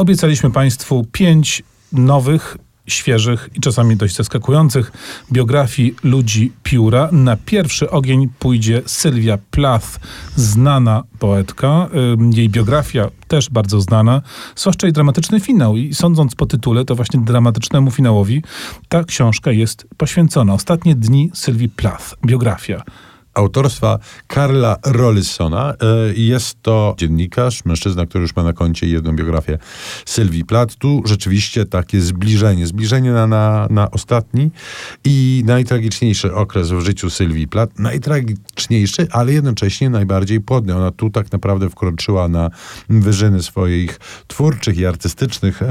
Obiecaliśmy Państwu pięć nowych świeżych i czasami dość zaskakujących biografii ludzi pióra. Na pierwszy ogień pójdzie Sylwia Plath, znana poetka. Jej biografia też bardzo znana. Zwłaszcza i dramatyczny finał. I sądząc po tytule, to właśnie dramatycznemu finałowi ta książka jest poświęcona. Ostatnie dni Sylwii Plath. Biografia autorstwa Karla Rollissona. E, jest to dziennikarz, mężczyzna, który już ma na koncie jedną biografię Sylwii Plath. Tu rzeczywiście takie zbliżenie, zbliżenie na, na, na ostatni i najtragiczniejszy okres w życiu Sylwii Plath. Najtragiczniejszy, ale jednocześnie najbardziej płodny. Ona tu tak naprawdę wkroczyła na wyżyny swoich twórczych i artystycznych e,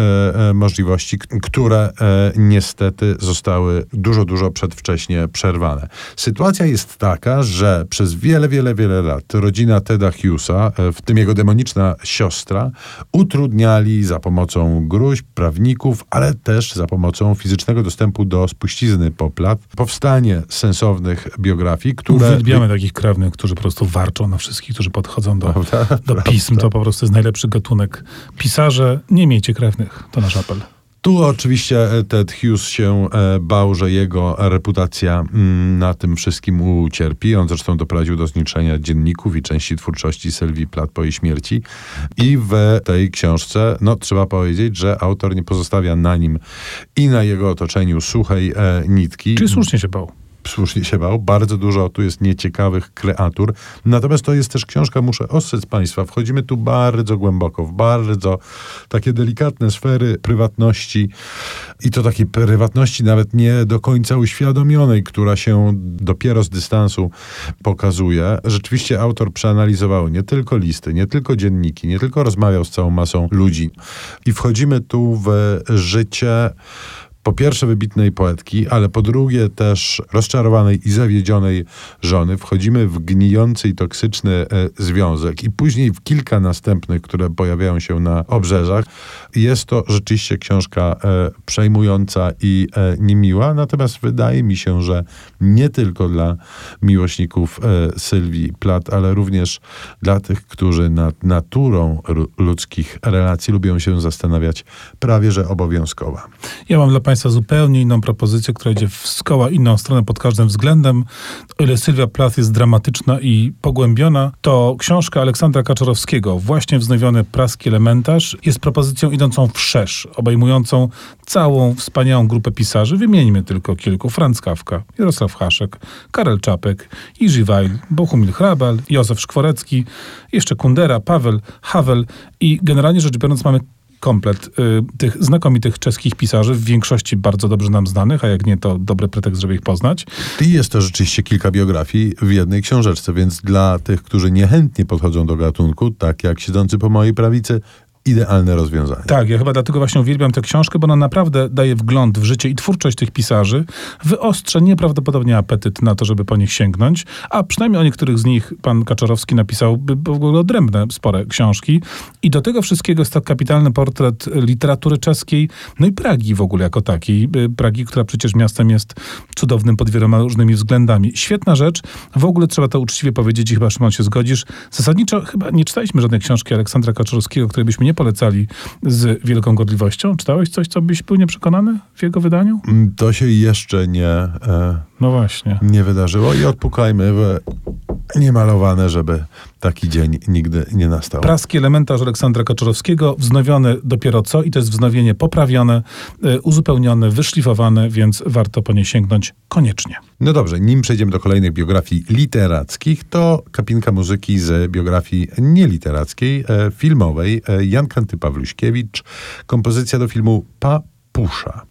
e, możliwości, które e, niestety zostały dużo, dużo przedwcześnie przerwane. Sytuacja jest taka, że przez wiele, wiele, wiele lat rodzina Teda Hughesa, e, w tym jego demoniczna siostra, utrudniali za pomocą gruźb, prawników, ale też za pomocą fizycznego dostępu do spuścizny poplat powstanie sensownych biografii, które... Uwielbiamy takich krewnych, którzy po prostu warczą na wszystkich, którzy podchodzą do, do pism. To po prostu jest najlepszy gatunek. Pisarze, nie miejcie krewnych. To nasz apel. Tu oczywiście e, Ted Hughes się e, bał, że jego reputacja mm, na tym wszystkim ucierpi. On zresztą doprowadził do zniszczenia dzienników i części twórczości Sylwii Plath po jej śmierci. I w tej książce, no trzeba powiedzieć, że autor nie pozostawia na nim i na jego otoczeniu suchej e, nitki. Czy słusznie się bał? Słusznie się bał. Bardzo dużo tu jest nieciekawych kreatur. Natomiast to jest też książka, muszę ostrzec Państwa, wchodzimy tu bardzo głęboko, w bardzo takie delikatne sfery prywatności i to takiej prywatności nawet nie do końca uświadomionej, która się dopiero z dystansu pokazuje. Rzeczywiście autor przeanalizował nie tylko listy, nie tylko dzienniki, nie tylko rozmawiał z całą masą ludzi. I wchodzimy tu w życie po pierwsze wybitnej poetki, ale po drugie też rozczarowanej i zawiedzionej żony. Wchodzimy w gnijący i toksyczny e, związek i później w kilka następnych, które pojawiają się na obrzeżach. Jest to rzeczywiście książka e, przejmująca i e, niemiła, natomiast wydaje mi się, że nie tylko dla miłośników e, Sylwii Plat, ale również dla tych, którzy nad naturą ludzkich relacji lubią się zastanawiać prawie że obowiązkowa. Ja mam dla Państwa zupełnie inną propozycję, która idzie w skoła inną stronę pod każdym względem. O ile Sylwia Plath jest dramatyczna i pogłębiona, to książka Aleksandra Kaczorowskiego, właśnie wznowiony praski elementarz, jest propozycją idącą wszerz, obejmującą całą wspaniałą grupę pisarzy. Wymieńmy tylko kilku. Franz Kafka, Jarosław Haszek, Karel Czapek, Jiří Weil, Bohumil Hrabal, Józef Szkworecki, jeszcze Kundera, Paweł, Havel i generalnie rzecz biorąc mamy komplet y, tych znakomitych czeskich pisarzy, w większości bardzo dobrze nam znanych, a jak nie, to dobry pretekst, żeby ich poznać. I jest to rzeczywiście kilka biografii w jednej książeczce, więc dla tych, którzy niechętnie podchodzą do gatunku, tak jak siedzący po mojej prawicy, idealne rozwiązanie. Tak, ja chyba dlatego właśnie uwielbiam tę książkę, bo ona naprawdę daje wgląd w życie i twórczość tych pisarzy, wyostrza nieprawdopodobnie apetyt na to, żeby po nich sięgnąć, a przynajmniej o niektórych z nich pan Kaczorowski napisał w ogóle odrębne, spore książki. I do tego wszystkiego jest to kapitalny portret literatury czeskiej, no i Pragi w ogóle jako takiej. Pragi, która przecież miastem jest cudownym pod wieloma różnymi względami. Świetna rzecz. W ogóle trzeba to uczciwie powiedzieć i chyba, Szymon, się zgodzisz. Zasadniczo chyba nie czytaliśmy żadnej książki Aleksandra Kaczorowskiego, której byśmy nie polecali z wielką gorliwością. Czytałeś coś, co byś był nieprzekonany w jego wydaniu? Mm, to się jeszcze nie, e, no właśnie. nie wydarzyło i odpukajmy w niemalowane, żeby taki dzień nigdy nie nastał. Praski elementarz Aleksandra Kaczorowskiego, wznowiony dopiero co i to jest wznowienie poprawione, y, uzupełnione, wyszlifowane, więc warto po nie sięgnąć koniecznie. No dobrze, nim przejdziemy do kolejnych biografii literackich, to kapinka muzyki z biografii nieliterackiej, e, filmowej. E, Jan Kanty Pawluśkiewicz, kompozycja do filmu Papusza.